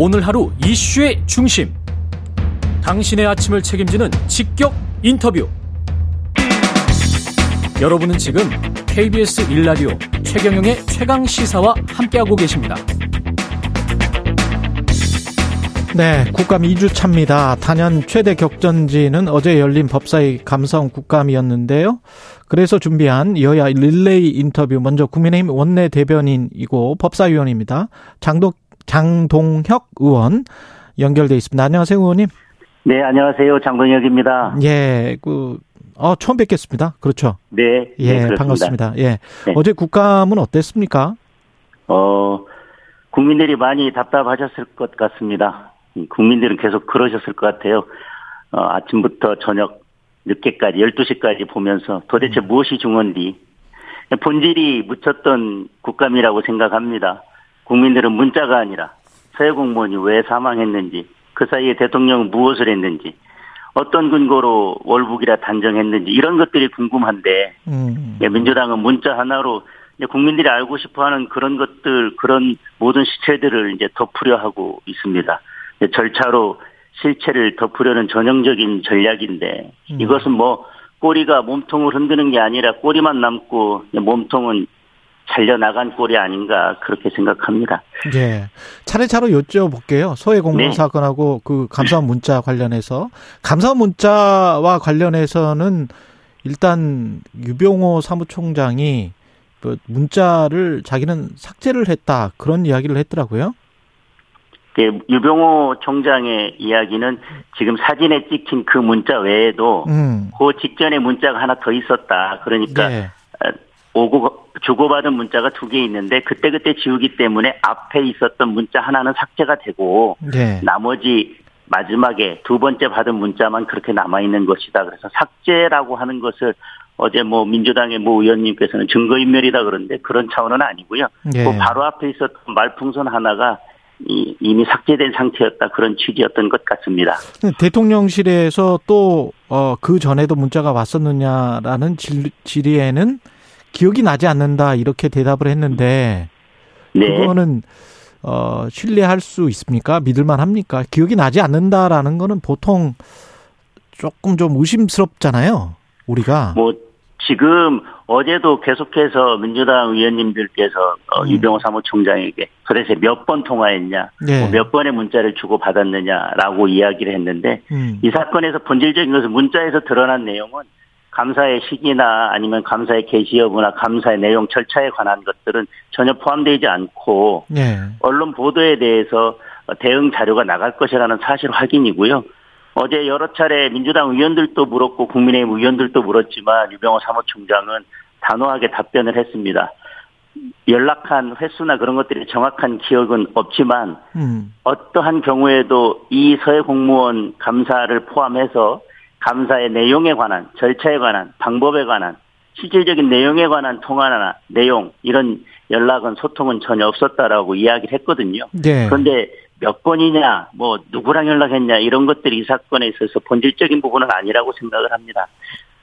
오늘 하루 이슈의 중심. 당신의 아침을 책임지는 직격 인터뷰. 여러분은 지금 KBS 일라디오 최경영의 최강 시사와 함께하고 계십니다. 네, 국감 2주 차입니다. 단연 최대 격전지는 어제 열린 법사위 감사원 국감이었는데요. 그래서 준비한 여야 릴레이 인터뷰 먼저 국민의힘 원내 대변인이고 법사위원입니다. 장독 장동혁 의원 연결돼 있습니다. 안녕하세요, 의원님. 네, 안녕하세요. 장동혁입니다. 예, 그 어, 처음 뵙겠습니다. 그렇죠? 네. 예, 네, 반갑습니다. 예. 네. 어제 국감은 어땠습니까? 어, 국민들이 많이 답답하셨을 것 같습니다. 국민들은 계속 그러셨을 것 같아요. 어, 아침부터 저녁 늦게까지 12시까지 보면서 도대체 무엇이 중요한지 본질이 묻혔던 국감이라고 생각합니다. 국민들은 문자가 아니라 서해 공무원이 왜 사망했는지 그 사이에 대통령은 무엇을 했는지 어떤 근거로 월북이라 단정했는지 이런 것들이 궁금한데 음. 예, 민주당은 문자 하나로 국민들이 알고 싶어하는 그런 것들 그런 모든 시체들을 이제 덮으려 하고 있습니다. 절차로 실체를 덮으려는 전형적인 전략인데 음. 이것은 뭐 꼬리가 몸통을 흔드는 게 아니라 꼬리만 남고 몸통은 잘려 나간 꼴이 아닌가 그렇게 생각합니다. 예. 차례차례 여쭤볼게요. 소해 공무원 네. 사건하고 그 감사원 문자 관련해서 감사원 문자와 관련해서는 일단 유병호 사무총장이 그 문자를 자기는 삭제를 했다 그런 이야기를 했더라고요. 예, 유병호 총장의 이야기는 지금 사진에 찍힌 그 문자 외에도 음. 그 직전에 문자가 하나 더 있었다. 그러니까 네. 오고 주고받은 문자가 두 개 있는데 그때그때 지우기 때문에 앞에 있었던 문자 하나는 삭제가 되고 네. 나머지 마지막에 두 번째 받은 문자만 그렇게 남아 있는 것이다. 그래서 삭제라고 하는 것을 어제 뭐 민주당의 모 의원님께서는 증거인멸이다 그런데 그런 차원은 아니고요. 예. 그 바로 앞에 있었던 말풍선 하나가 이- 이미 삭제된 상태였다 그런 취지였던 것 같습니다. 대통령실에서 또, 어, 그 전에도 문자가 왔었느냐라는 질, 질의에는 기억이 나지 않는다, 이렇게 대답을 했는데, 네. 그거는, 어, 신뢰할 수 있습니까? 믿을만 합니까? 기억이 나지 않는다라는 거는 보통 조금 좀 의심스럽잖아요, 우리가. 뭐 지금 어제도 계속해서 민주당 의원님들께서 어, 음. 유병호 사무총장에게 도대체 몇 번 통화했냐, 네. 뭐 몇 번의 문자를 주고 받았느냐라고 이야기를 했는데 음. 이 사건에서 본질적인 것은 문자에서 드러난 내용은 감사의 시기나 아니면 감사의 개시 여부나 감사의 내용 절차에 관한 것들은 전혀 포함되지 않고 네. 언론 보도에 대해서 대응 자료가 나갈 것이라는 사실 확인이고요. 어제 여러 차례 민주당 의원들도 물었고 국민의힘 의원들도 물었지만 유병호 사무총장은 단호하게 답변을 했습니다. 연락한 횟수나 그런 것들이 정확한 기억은 없지만 음. 어떠한 경우에도 이 서해 공무원 감사를 포함해서 감사의 내용에 관한 절차에 관한 방법에 관한 실질적인 내용에 관한 통화나 내용 이런 연락은 소통은 전혀 없었다라고 이야기를 했거든요. 네. 그런데 몇 번이냐, 뭐 누구랑 연락했냐 이런 것들이 이 사건에 있어서 본질적인 부분은 아니라고 생각을 합니다.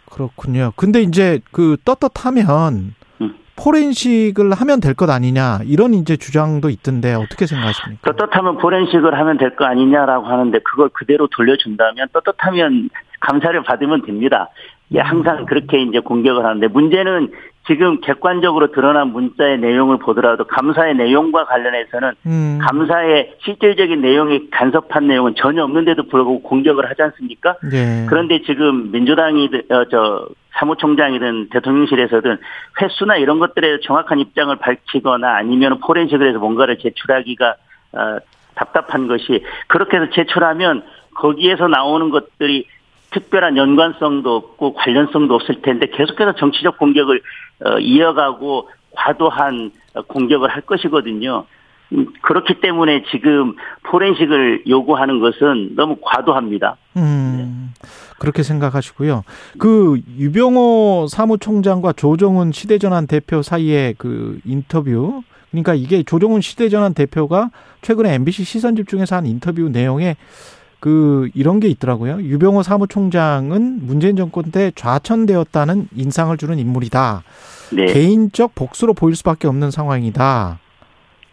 그렇군요. 근데 이제 그 떳떳하면 음. 포렌식을 하면 될 것 아니냐 이런 이제 주장도 있던데 어떻게 생각하십니까? 떳떳하면 포렌식을 하면 될 거 아니냐라고 하는데 그걸 그대로 돌려준다면 떳떳하면 감사를 받으면 됩니다. 예, 항상 그렇게 이제 공격을 하는데 문제는 지금 객관적으로 드러난 문자의 내용을 보더라도 감사의 내용과 관련해서는 음. 감사의 실질적인 내용이 간섭한 내용은 전혀 없는데도 불구하고 공격을 하지 않습니까? 네. 그런데 지금 민주당이든 어, 저 사무총장이든 대통령실에서든 횟수나 이런 것들에 정확한 입장을 밝히거나 아니면 포렌식을 해서 뭔가를 제출하기가 어, 답답한 것이 그렇게 해서 제출하면 거기에서 나오는 것들이 특별한 연관성도 없고 관련성도 없을 텐데 계속해서 정치적 공격을 어, 이어가고 과도한 어, 공격을 할 것이거든요. 음, 그렇기 때문에 지금 포렌식을 요구하는 것은 너무 과도합니다. 음, 그렇게 생각하시고요. 그 유병호 사무총장과 조정훈 시대전환 대표 사이의 그 인터뷰, 그러니까 이게 조정훈 시대전환 대표가 최근에 MBC 시선 집중에서 한 인터뷰 내용에 그 이런 게 있더라고요. 유병호 사무총장은 문재인 정권 때 좌천되었다는 인상을 주는 인물이다. 네. 개인적 복수로 보일 수밖에 없는 상황이다.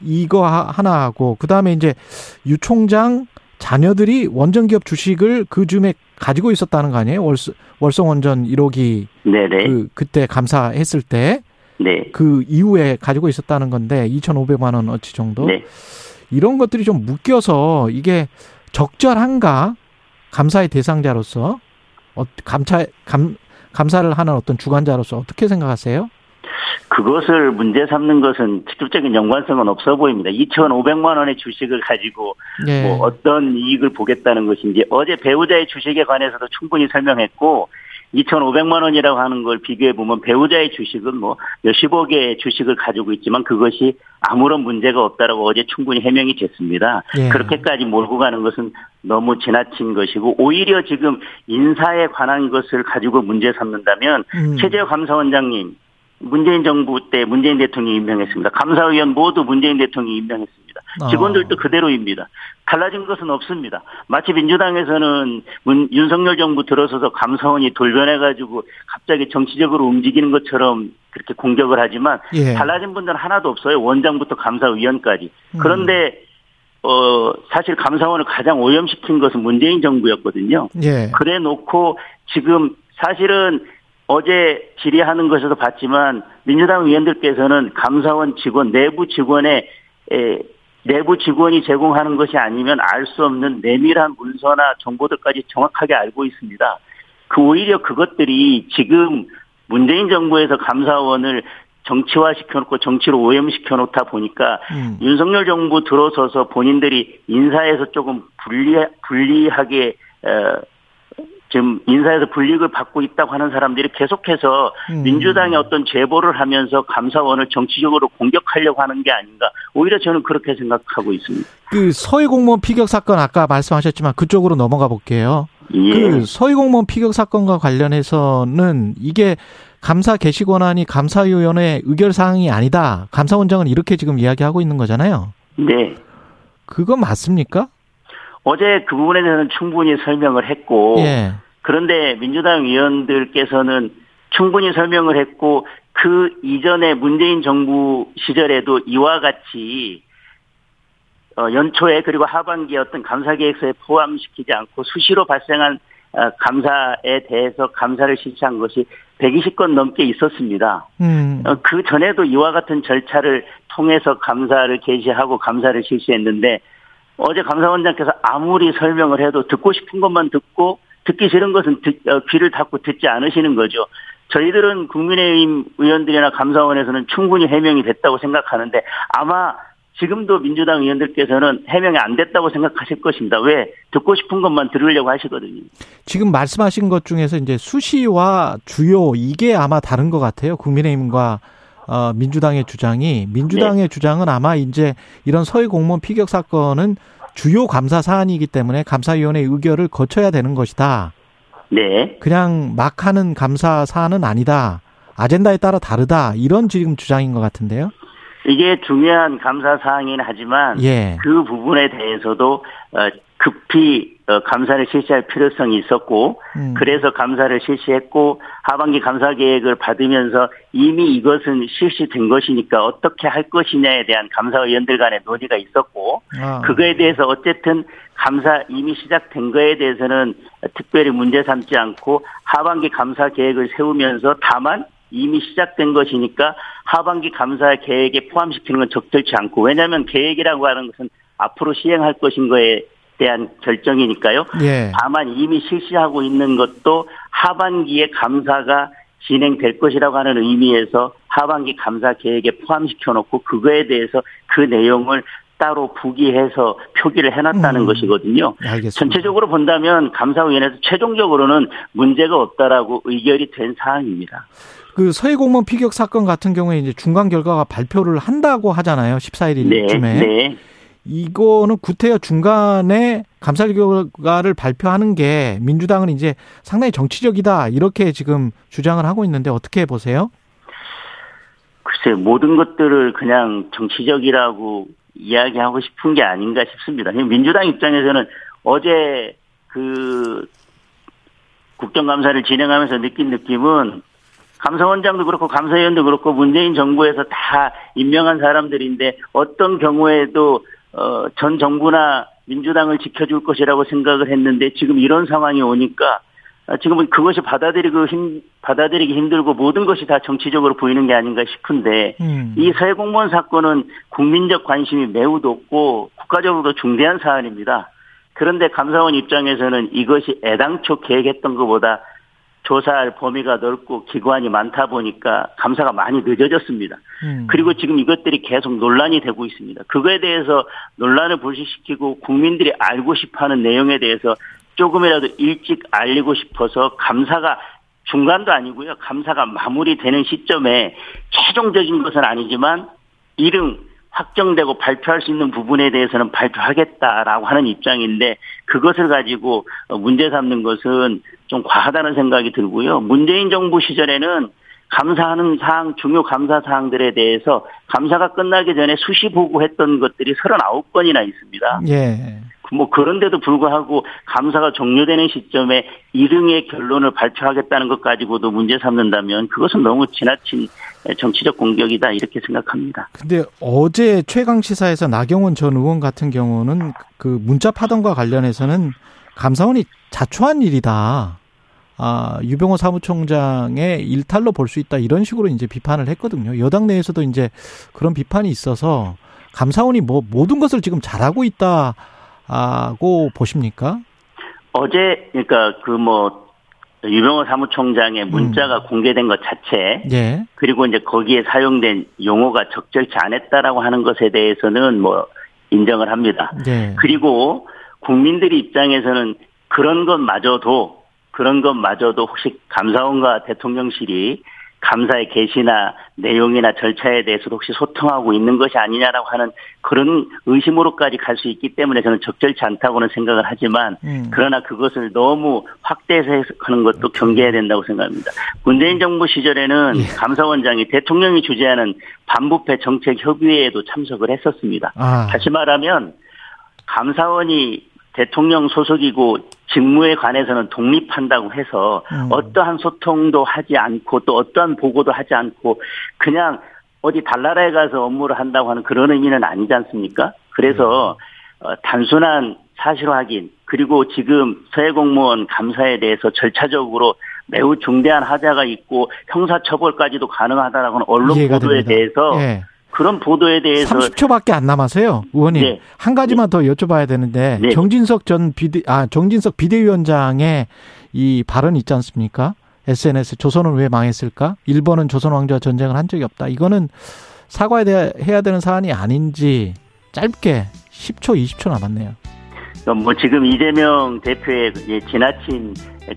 이거 하나 하고 그다음에 이제 유 총장 자녀들이 원전 기업 주식을 그 즈음에 가지고 있었다는 거 아니에요? 월성, 월성 원전 1호기 네네. 그 그때 감사했을 때 네. 그 이후에 가지고 있었다는 건데 2,500만 원 어치 정도. 네. 이런 것들이 좀 묶여서 이게 적절한가? 감사의 대상자로서 어, 감차 감 감사를 하는 어떤 주관자로서 어떻게 생각하세요? 그것을 문제 삼는 것은 직접적인 연관성은 없어 보입니다. 2,500만 원의 주식을 가지고 예. 뭐 어떤 이익을 보겠다는 것인지 어제 배우자의 주식에 관해서도 충분히 설명했고 2,500만 원이라고 하는 걸 비교해 보면 배우자의 주식은 뭐 몇십억의 주식을 가지고 있지만 그것이 아무런 문제가 없다라고 어제 충분히 해명이 됐습니다. 예. 그렇게까지 몰고 가는 것은 너무 지나친 것이고 오히려 지금 인사에 관한 것을 가지고 문제 삼는다면 음. 최재형 감사원장님 문재인 정부 때 문재인 대통령이 임명했습니다. 감사위원 모두 문재인 대통령이 임명했습니다. 아. 직원들도 그대로입니다. 달라진 것은 없습니다. 마치 민주당에서는 문, 윤석열 정부 들어서서 감사원이 돌변해가지고 갑자기 정치적으로 움직이는 것처럼 그렇게 공격을 하지만 예. 달라진 분들은 하나도 없어요. 원장부터 감사위원까지. 음. 그런데 어 사실 감사원을 가장 오염시킨 것은 문재인 정부였거든요. 예. 그래 놓고 지금 사실은 어제 질의하는 것에서 봤지만 민주당 의원들께서는 감사원 직원 내부 직원의 에, 내부 직원이 제공하는 것이 아니면 알 수 없는 내밀한 문서나 정보들까지 정확하게 알고 있습니다. 그 오히려 그것들이 지금 문재인 정부에서 감사원을 정치화 시켜놓고 정치로 오염시켜 놓다 보니까 음. 윤석열 정부 들어서서 본인들이 인사에서 조금 불리 불리하게 어, 지금 인사에서 불이익을 받고 있다고 하는 사람들이 계속해서 음. 민주당의 어떤 제보를 하면서 감사원을 정치적으로 공격하려고 하는 게 아닌가 오히려 저는 그렇게 생각하고 있습니다. 그 서해 공무원 피격 사건 아까 말씀하셨지만 그쪽으로 넘어가 볼게요. 예. 그 서해 공무원 피격 사건과 관련해서는 이게 감사 개시 권한이 감사위원회 의결 사항이 아니다. 감사원장은 이렇게 지금 이야기하고 있는 거잖아요. 네. 그건 맞습니까? 어제 그 부분에 대해서는 충분히 설명을 했고 예. 그런데 민주당 의원들께서는 충분히 설명을 했고 그 이전에 문재인 정부 시절에도 이와 같이 어, 연초에 그리고 하반기에 어떤 감사 계획서에 포함시키지 않고 수시로 발생한 어, 감사에 대해서 감사를 실시한 것이 120건 넘게 있었습니다. 음. 어, 그 전에도 이와 같은 절차를 통해서 감사를 개시하고 감사를 실시했는데 어제 감사원장께서 아무리 설명을 해도 듣고 싶은 것만 듣고 듣기 싫은 것은 듣, 어, 귀를 닫고 듣지 않으시는 거죠. 저희들은 국민의힘 의원들이나 감사원에서는 충분히 해명이 됐다고 생각하는데 아마 지금도 민주당 의원들께서는 해명이 안 됐다고 생각하실 것입니다. 왜? 듣고 싶은 것만 들으려고 하시거든요. 지금 말씀하신 것 중에서 이제 수시와 주요 이게 아마 다른 것 같아요. 국민의힘과 어, 민주당의 주장이 민주당의 주장은 아마 이제 이런 서해 공무원 피격 사건은 주요 감사 사안이기 때문에 감사위원회 의결을 거쳐야 되는 것이다. 네. 그냥 막 하는 감사 사안은 아니다. 아젠다에 따라 다르다. 이런 지금 주장인 것 같은데요. 이게 중요한 감사 사항이긴 하지만 예. 그 부분에 대해서도 어, 급히 어, 감사를 실시할 필요성이 있었고 음. 그래서 감사를 실시했고 하반기 감사 계획을 받으면서 이미 이것은 실시된 것이니까 어떻게 할 것이냐에 대한 감사위원들 간의 논의가 있었고 아. 그거에 대해서 어쨌든 감사 이미 시작된 거에 대해서는 특별히 문제 삼지 않고 하반기 감사 계획을 세우면서 다만 이미 시작된 것이니까 하반기 감사 계획에 포함시키는 건 적절치 않고 왜냐하면 계획이라고 하는 것은 앞으로 시행할 것인 거에 대한 결정이니까요. 예. 다만 이미 실시하고 있는 것도 하반기에 감사가 진행될 것이라고 하는 의미에서 하반기 감사 계획에 포함시켜 놓고 그거에 대해서 그 내용을 따로 부기해서 표기를 해놨다는 음. 것이거든요. 알겠습니다. 전체적으로 본다면 감사위원회에서 최종적으로는 문제가 없다라고 의결이 된 사항입니다. 그 서해 공무원 피격 사건 같은 경우에 이제 중간 결과가 발표를 한다고 하잖아요. 14일쯤에. 네, 네. 이거는 구태여 중간에 감사 결과를 발표하는 게 민주당은 이제 상당히 정치적이다 이렇게 지금 주장을 하고 있는데 어떻게 보세요? 글쎄 모든 것들을 그냥 정치적이라고 이야기하고 싶은 게 아닌가 싶습니다. 민주당 입장에서는 어제 그 국정감사를 진행하면서 느낀 느낌은 감사원장도 그렇고 감사위원도 그렇고 문재인 정부에서 다 임명한 사람들인데 어떤 경우에도 어, 전 정부나 민주당을 지켜줄 것이라고 생각을 했는데 지금 이런 상황이 오니까 아, 지금은 그것이 받아들이고 힘, 받아들이기 힘들고 모든 것이 다 정치적으로 보이는 게 아닌가 싶은데 음. 이 사회 공무원 사건은 국민적 관심이 매우 높고 국가적으로도 중대한 사안입니다. 그런데 감사원 입장에서는 이것이 애당초 계획했던 것보다 조사할 범위가 넓고 기관이 많다 보니까 감사가 많이 늦어졌습니다. 음. 그리고 지금 이것들이 계속 논란이 되고 있습니다. 그거에 대해서 논란을 불식시키고 국민들이 알고 싶어하는 내용에 대해서 조금이라도 일찍 알리고 싶어서 감사가 중간도 아니고요. 감사가 마무리되는 시점에 최종적인 것은 아니지만 이름 확정되고 발표할 수 있는 부분에 대해서는 발표하겠다라고 하는 입장인데 그것을 가지고 문제 삼는 것은 좀 과하다는 생각이 들고요. 문재인 정부 시절에는 감사하는 사항, 중요 감사 사항들에 대해서 감사가 끝나기 전에 수시 보고했던 것들이 39건이나 있습니다. 예. 뭐 그런데도 불구하고 감사가 종료되는 시점에 이등의 결론을 발표하겠다는 것 가지고도 문제 삼는다면 그것은 너무 지나친 정치적 공격이다 이렇게 생각합니다. 근데 어제 최강 시사에서 나경원 전 의원 같은 경우는 그 문자 파동과 관련해서는 감사원이 자초한 일이다. 아, 유병호 사무총장의 일탈로 볼 수 있다. 이런 식으로 이제 비판을 했거든요. 여당 내에서도 이제 그런 비판이 있어서 감사원이 뭐 모든 것을 지금 잘하고 있다. 고 보십니까? 어제 그러니까 그 뭐 유병호 사무총장의 문자가 음. 공개된 것 자체, 예. 그리고 이제 거기에 사용된 용어가 적절치 않았다라고 하는 것에 대해서는 뭐 인정을 합니다. 예. 그리고 국민들이 입장에서는 그런 것마저도 그런 것마저도 혹시 감사원과 대통령실이 감사의 개시나 내용이나 절차에 대해서도 혹시 소통하고 있는 것이 아니냐라고 하는 그런 의심으로까지 갈 수 있기 때문에 저는 적절치 않다고는 생각을 하지만 음. 그러나 그것을 너무 확대해서 해석하는 것도. 경계해야 된다고 생각합니다. 문재인 정부 시절에는 예. 감사원장이 대통령이 주재하는 반부패 정책 협의회에도 참석을 했었습니다. 아. 다시 말하면 감사원이 대통령 소속이고 직무에 관해서는 독립한다고 해서 음. 어떠한 소통도 하지 않고 또 어떠한 보고도 하지 않고 그냥 어디 달나라에 가서 업무를 한다고 하는 그런 의미는 아니지 않습니까? 그래서 음. 어, 단순한 사실 확인 그리고 지금 서해 공무원 감사에 대해서 절차적으로 매우 중대한 하자가 있고 형사 처벌까지도 가능하다라고 하는 언론 보도에 됩니다. 대해서 예. 그런 보도에 대해서 30초밖에 안 남았어요, 의원님. 네. 한 가지만 네. 더 여쭤봐야 되는데 네. 정진석 전 비대 아 정진석 비대위원장의 이 발언 있지 않습니까? SNS 조선은 왜 망했을까? 일본은 조선 왕조와 전쟁을 한 적이 없다. 이거는 사과해야 되는 사안이 아닌지 짧게 10초, 20초 남았네요. 뭐 지금 이재명 대표의 지나친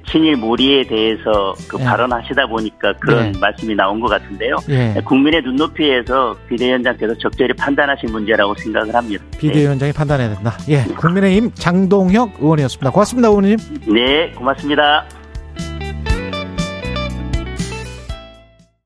친일 몰이에 대해서 그 예. 발언하시다 보니까 그런 예. 말씀이 나온 것 같은데요. 예. 국민의 눈높이에서 비대위원장께서 적절히 판단하신 문제라고 생각을 합니다. 비대위원장이 네. 판단해야 된다. 예, 국민의힘 장동혁 의원이었습니다. 고맙습니다, 의원님. 네, 고맙습니다.